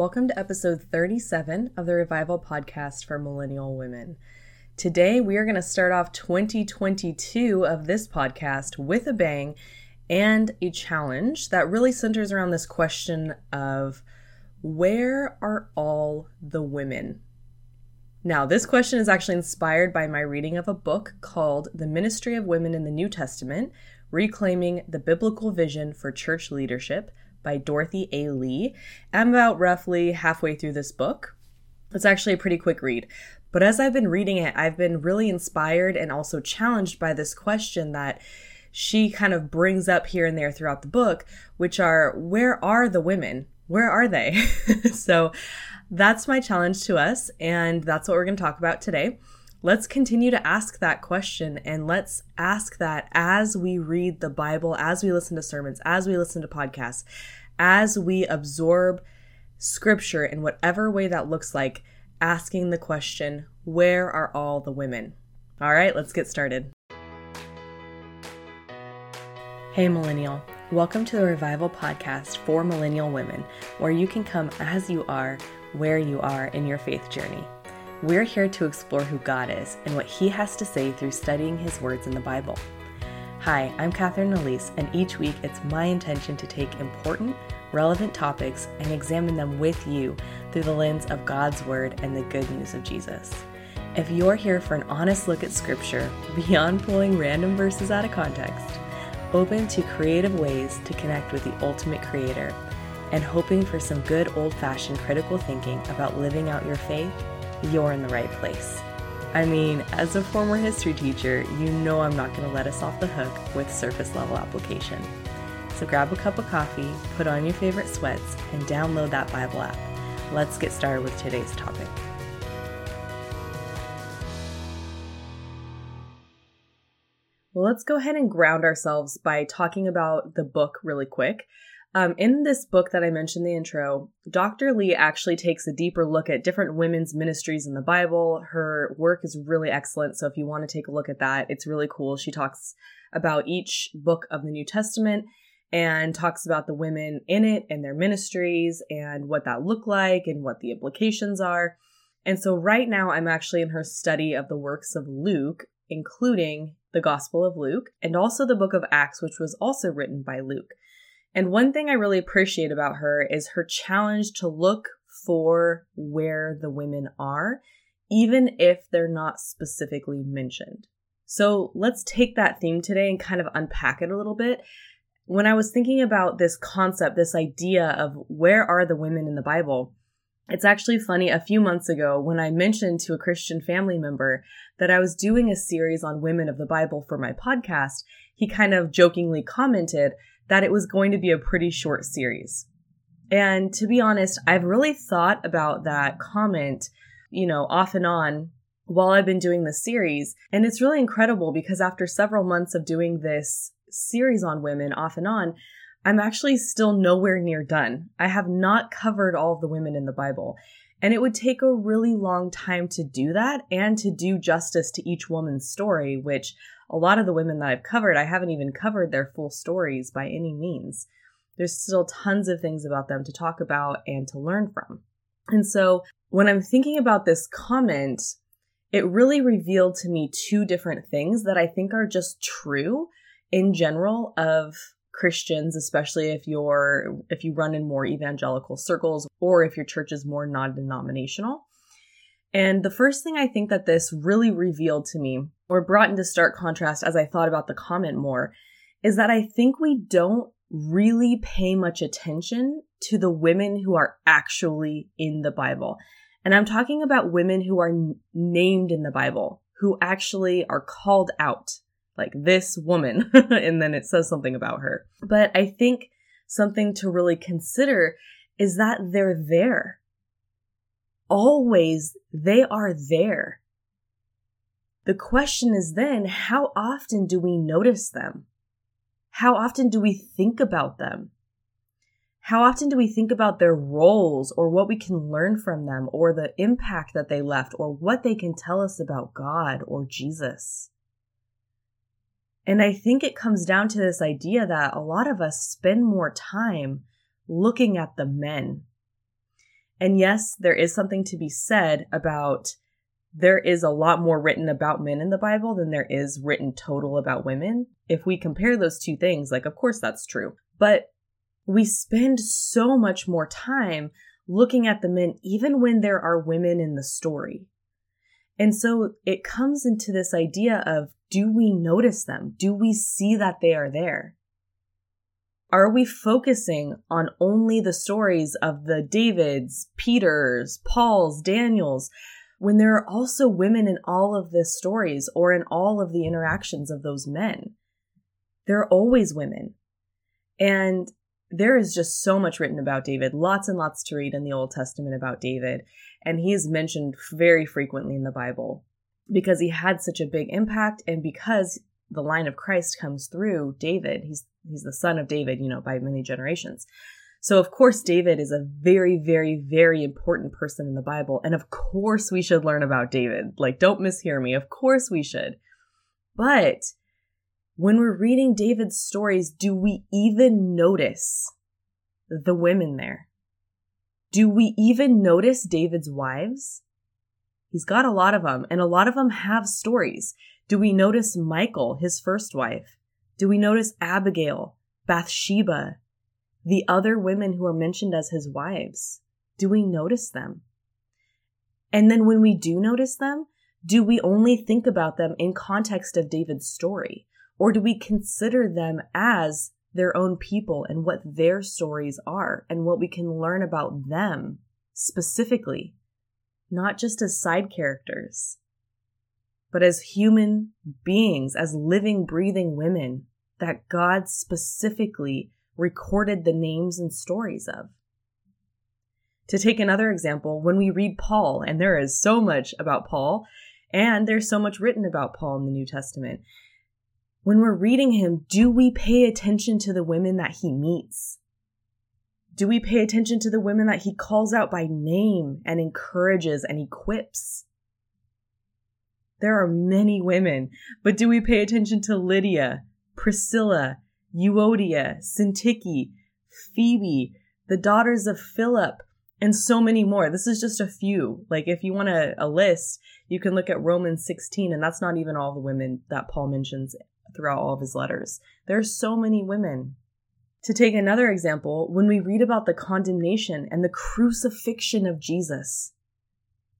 Welcome to episode 37 of the Revival Podcast for Millennial Women. Today, we are going to start off 2022 of this podcast with a bang and a challenge that really centers around this question of where are all the women? Now, this question is actually inspired by my reading of a book called The Ministry of Women in the New Testament Reclaiming the Biblical Vision for Church Leadership by Dorothy A. Lee. I'm about roughly halfway through this book. It's actually a pretty quick read. But as I've been reading it, I've been really inspired and also challenged by this question that she kind of brings up here and there throughout the book, which are where are the women? Where are they? so that's my challenge to us, and that's what we're going to talk about today. Let's continue to ask that question and let's ask that as we read the Bible, as we listen to sermons, as we listen to podcasts, as we absorb scripture in whatever way that looks like, asking the question, where are all the women? All right, let's get started. Hey, Millennial. Welcome to the Revival Podcast for Millennial Women, where you can come as you are, where you are in your faith journey. We're here to explore who God is and what He has to say through studying His words in the Bible. Hi, I'm Catherine Elise, and each week it's my intention to take important, relevant topics and examine them with you through the lens of God's Word and the good news of Jesus. If you're here for an honest look at Scripture, beyond pulling random verses out of context, open to creative ways to connect with the ultimate Creator, and hoping for some good old fashioned critical thinking about living out your faith, you're in the right place. I mean, as a former history teacher, you know I'm not going to let us off the hook with surface level application. So grab a cup of coffee, put on your favorite sweats, and download that Bible app. Let's get started with today's topic. Well, let's go ahead and ground ourselves by talking about the book really quick. Um, in this book that I mentioned in the intro, Dr. Lee actually takes a deeper look at different women's ministries in the Bible. Her work is really excellent. So if you want to take a look at that, it's really cool. She talks about each book of the New Testament and talks about the women in it and their ministries and what that looked like and what the implications are. And so right now I'm actually in her study of the works of Luke, including the Gospel of Luke and also the book of Acts, which was also written by Luke. And one thing I really appreciate about her is her challenge to look for where the women are, even if they're not specifically mentioned. So let's take that theme today and kind of unpack it a little bit. When I was thinking about this concept, this idea of where are the women in the Bible, it's actually funny. A few months ago, when I mentioned to a Christian family member that I was doing a series on women of the Bible for my podcast, he kind of jokingly commented that it was going to be a pretty short series. And to be honest, I've really thought about that comment, you know, off and on while I've been doing this series. And it's really incredible because after several months of doing this series on women off and on, I'm actually still nowhere near done. I have not covered all of the women in the Bible. And it would take a really long time to do that and to do justice to each woman's story, which a lot of the women that I've covered, I haven't even covered their full stories by any means. There's still tons of things about them to talk about and to learn from. And so when I'm thinking about this comment, it really revealed to me two different things that I think are just true in general of Christians, especially if you're if you run in more evangelical circles or if your church is more non-denominational. And the first thing I think that this really revealed to me or brought into stark contrast as I thought about the comment more is that I think we don't really pay much attention to the women who are actually in the Bible. And I'm talking about women who are n- named in the Bible, who actually are called out like this woman, and then it says something about her. But I think something to really consider is that they're there. Always, they are there. The question is then, how often do we notice them? How often do we think about them? How often do we think about their roles or what we can learn from them or the impact that they left or what they can tell us about God or Jesus? And I think it comes down to this idea that a lot of us spend more time looking at the men. And yes, there is something to be said about there is a lot more written about men in the Bible than there is written total about women. If we compare those two things, like, of course that's true. But we spend so much more time looking at the men, even when there are women in the story. And so it comes into this idea of do we notice them? Do we see that they are there? Are we focusing on only the stories of the Davids, Peters, Pauls, Daniels, when there are also women in all of the stories or in all of the interactions of those men? There are always women. And there is just so much written about David, lots and lots to read in the Old Testament about David. And he is mentioned very frequently in the Bible because he had such a big impact and because the line of Christ comes through David. He's he's the son of David, you know, by many generations. So of course David is a very very very important person in the Bible and of course we should learn about David. Like don't mishear me. Of course we should. But when we're reading David's stories, do we even notice the women there? Do we even notice David's wives? He's got a lot of them, and a lot of them have stories. Do we notice Michal, his first wife? Do we notice Abigail, Bathsheba, the other women who are mentioned as his wives? Do we notice them? And then when we do notice them, do we only think about them in context of David's story? Or do we consider them as their own people and what their stories are and what we can learn about them specifically, not just as side characters? but as human beings, as living, breathing women that God specifically recorded the names and stories of. To take another example, when we read Paul, and there is so much about Paul, and there's so much written about Paul in the New Testament, when we're reading him, do we pay attention to the women that he meets? Do we pay attention to the women that he calls out by name and encourages and equips? There are many women, but do we pay attention to Lydia, Priscilla, Euodia, Syntyche, Phoebe, the daughters of Philip, and so many more. This is just a few. Like, if you want a, a list, you can look at Romans 16, and that's not even all the women that Paul mentions throughout all of his letters. There are so many women. To take another example, when we read about the condemnation and the crucifixion of Jesus,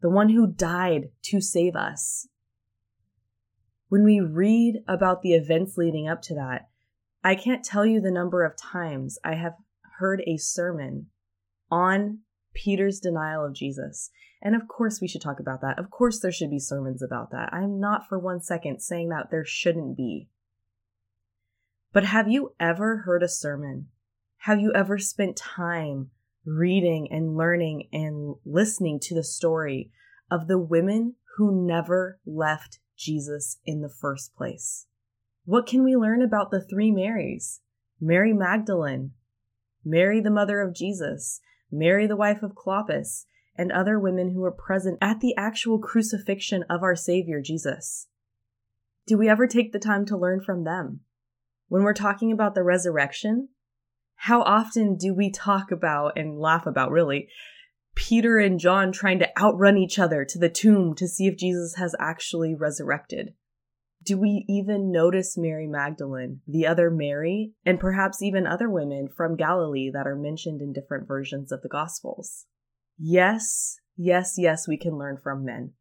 the one who died to save us, when we read about the events leading up to that, I can't tell you the number of times I have heard a sermon on Peter's denial of Jesus. And of course, we should talk about that. Of course, there should be sermons about that. I'm not for one second saying that there shouldn't be. But have you ever heard a sermon? Have you ever spent time reading and learning and listening to the story of the women who never left Jesus in the first place? What can we learn about the three Marys? Mary Magdalene, Mary the mother of Jesus, Mary the wife of Clopas, and other women who were present at the actual crucifixion of our Savior Jesus. Do we ever take the time to learn from them? When we're talking about the resurrection, how often do we talk about and laugh about really Peter and John trying to outrun each other to the tomb to see if Jesus has actually resurrected? Do we even notice Mary Magdalene, the other Mary, and perhaps even other women from Galilee that are mentioned in different versions of the Gospels? Yes, yes, yes, we can learn from men.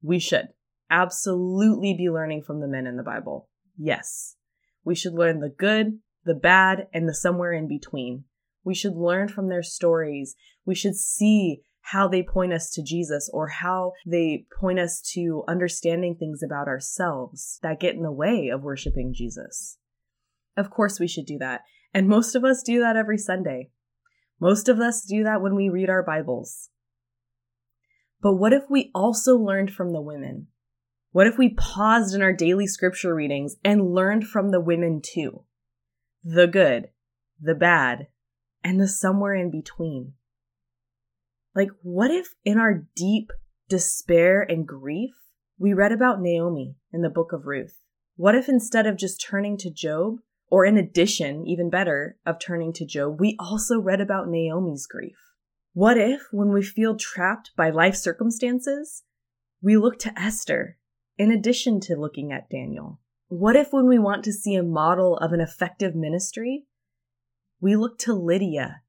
We should absolutely be learning from the men in the Bible. Yes. We should learn the good, the bad, and the somewhere in between. We should learn from their stories. We should see how they point us to Jesus or how they point us to understanding things about ourselves that get in the way of worshiping Jesus. Of course, we should do that. And most of us do that every Sunday. Most of us do that when we read our Bibles. But what if we also learned from the women? What if we paused in our daily scripture readings and learned from the women too? The good, the bad, and the somewhere in between. Like, what if in our deep despair and grief, we read about Naomi in the book of Ruth? What if instead of just turning to Job, or in addition, even better, of turning to Job, we also read about Naomi's grief? What if, when we feel trapped by life circumstances, we look to Esther in addition to looking at Daniel? What if, when we want to see a model of an effective ministry, we look to Lydia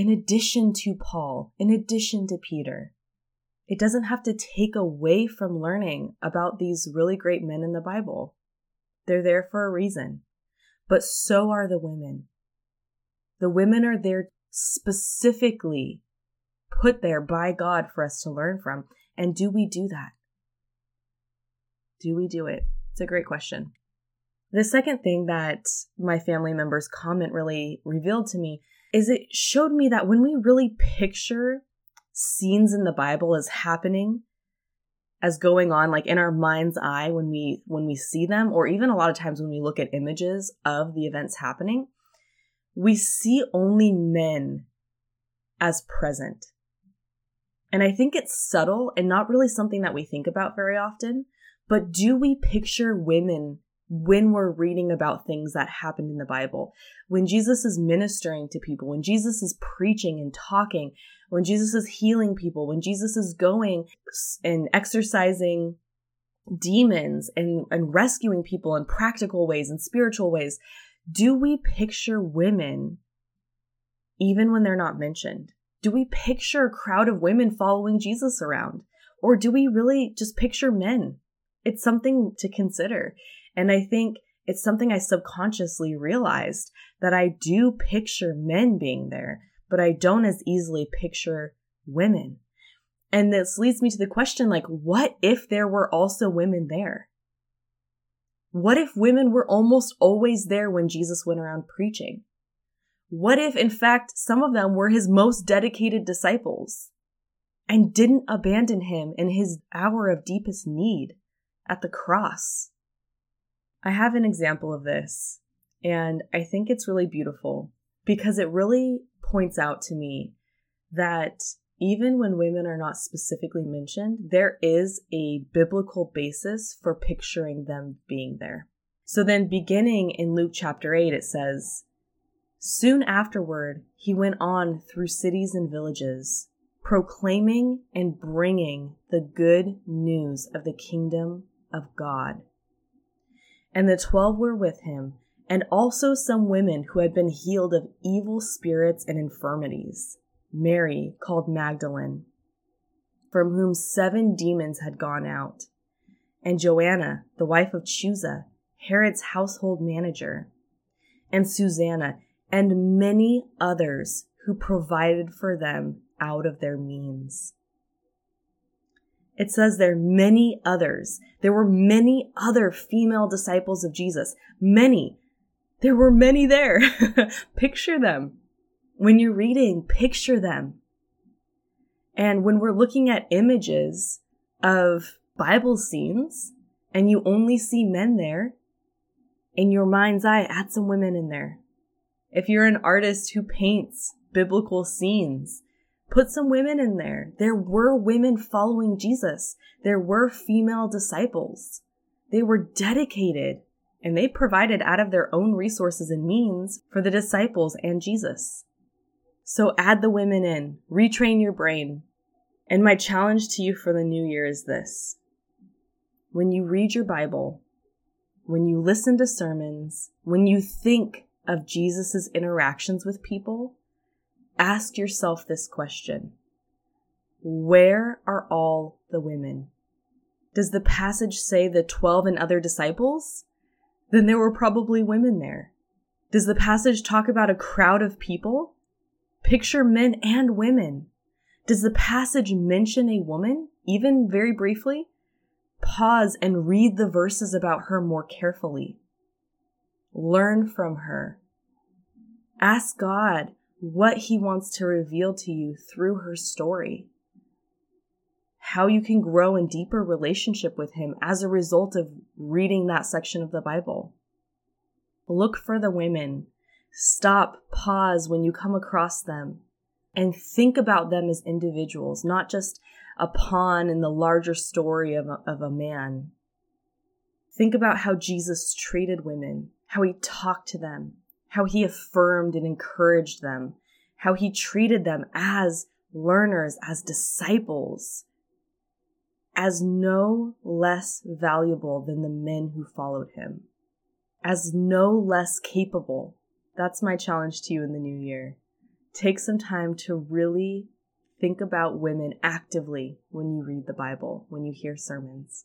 in addition to Paul, in addition to Peter? It doesn't have to take away from learning about these really great men in the Bible. They're there for a reason. But so are the women. The women are there specifically put there by God for us to learn from. And do we do that? Do we do it? It's a great question. The second thing that my family members' comment really revealed to me is it showed me that when we really picture scenes in the Bible as happening, as going on like in our mind's eye when we when we see them or even a lot of times when we look at images of the events happening, we see only men as present. And I think it's subtle and not really something that we think about very often. But do we picture women when we're reading about things that happened in the Bible? When Jesus is ministering to people, when Jesus is preaching and talking, when Jesus is healing people, when Jesus is going and exorcising demons and, and rescuing people in practical ways and spiritual ways, do we picture women even when they're not mentioned? Do we picture a crowd of women following Jesus around? Or do we really just picture men? It's something to consider. And I think it's something I subconsciously realized that I do picture men being there, but I don't as easily picture women. And this leads me to the question like, what if there were also women there? What if women were almost always there when Jesus went around preaching? What if, in fact, some of them were his most dedicated disciples and didn't abandon him in his hour of deepest need at the cross? I have an example of this, and I think it's really beautiful because it really points out to me that even when women are not specifically mentioned, there is a biblical basis for picturing them being there. So then, beginning in Luke chapter 8, it says, Soon afterward, he went on through cities and villages, proclaiming and bringing the good news of the kingdom of God. And the twelve were with him, and also some women who had been healed of evil spirits and infirmities. Mary, called Magdalene, from whom seven demons had gone out, and Joanna, the wife of Chuza, Herod's household manager, and Susanna, and many others who provided for them out of their means. It says there are many others. There were many other female disciples of Jesus. Many. There were many there. picture them. When you're reading, picture them. And when we're looking at images of Bible scenes and you only see men there, in your mind's eye, add some women in there. If you're an artist who paints biblical scenes, put some women in there. There were women following Jesus. There were female disciples. They were dedicated and they provided out of their own resources and means for the disciples and Jesus. So add the women in, retrain your brain. And my challenge to you for the new year is this. When you read your Bible, when you listen to sermons, when you think of Jesus' interactions with people, ask yourself this question Where are all the women? Does the passage say the 12 and other disciples? Then there were probably women there. Does the passage talk about a crowd of people? Picture men and women. Does the passage mention a woman, even very briefly? Pause and read the verses about her more carefully. Learn from her. Ask God what He wants to reveal to you through her story. How you can grow in deeper relationship with Him as a result of reading that section of the Bible. Look for the women. Stop, pause when you come across them, and think about them as individuals, not just a pawn in the larger story of a, of a man. Think about how Jesus treated women, how he talked to them, how he affirmed and encouraged them, how he treated them as learners, as disciples, as no less valuable than the men who followed him, as no less capable. That's my challenge to you in the new year. Take some time to really think about women actively when you read the Bible, when you hear sermons.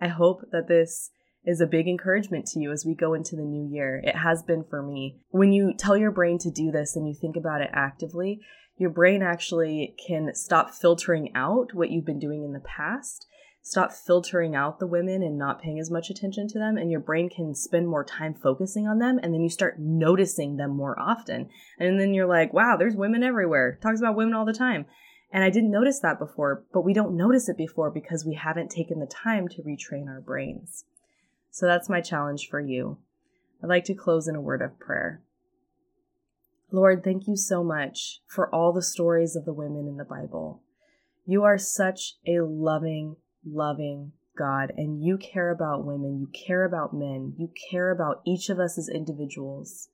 I hope that this is a big encouragement to you as we go into the new year. It has been for me. When you tell your brain to do this and you think about it actively, your brain actually can stop filtering out what you've been doing in the past, stop filtering out the women and not paying as much attention to them, and your brain can spend more time focusing on them, and then you start noticing them more often. And then you're like, wow, there's women everywhere. Talks about women all the time. And I didn't notice that before, but we don't notice it before because we haven't taken the time to retrain our brains. So that's my challenge for you. I'd like to close in a word of prayer. Lord, thank you so much for all the stories of the women in the Bible. You are such a loving, loving God, and you care about women, you care about men, you care about each of us as individuals.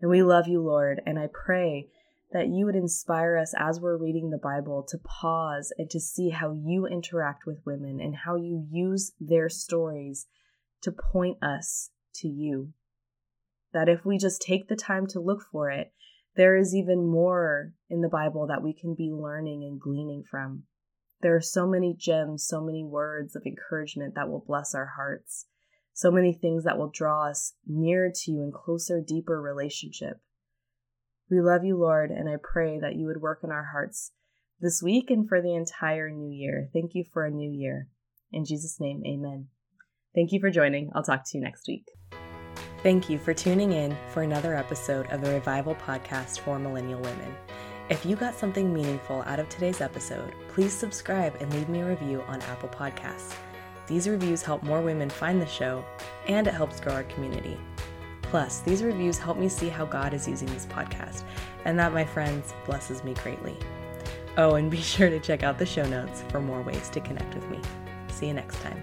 And we love you, Lord, and I pray that you would inspire us as we're reading the Bible to pause and to see how you interact with women and how you use their stories to point us to you. That if we just take the time to look for it, there is even more in the Bible that we can be learning and gleaning from. There are so many gems, so many words of encouragement that will bless our hearts, so many things that will draw us nearer to you in closer, deeper relationship. We love you, Lord, and I pray that you would work in our hearts this week and for the entire new year. Thank you for a new year. In Jesus' name, amen. Thank you for joining. I'll talk to you next week. Thank you for tuning in for another episode of the Revival Podcast for Millennial Women. If you got something meaningful out of today's episode, please subscribe and leave me a review on Apple Podcasts. These reviews help more women find the show, and it helps grow our community. Plus, these reviews help me see how God is using this podcast, and that, my friends, blesses me greatly. Oh, and be sure to check out the show notes for more ways to connect with me. See you next time.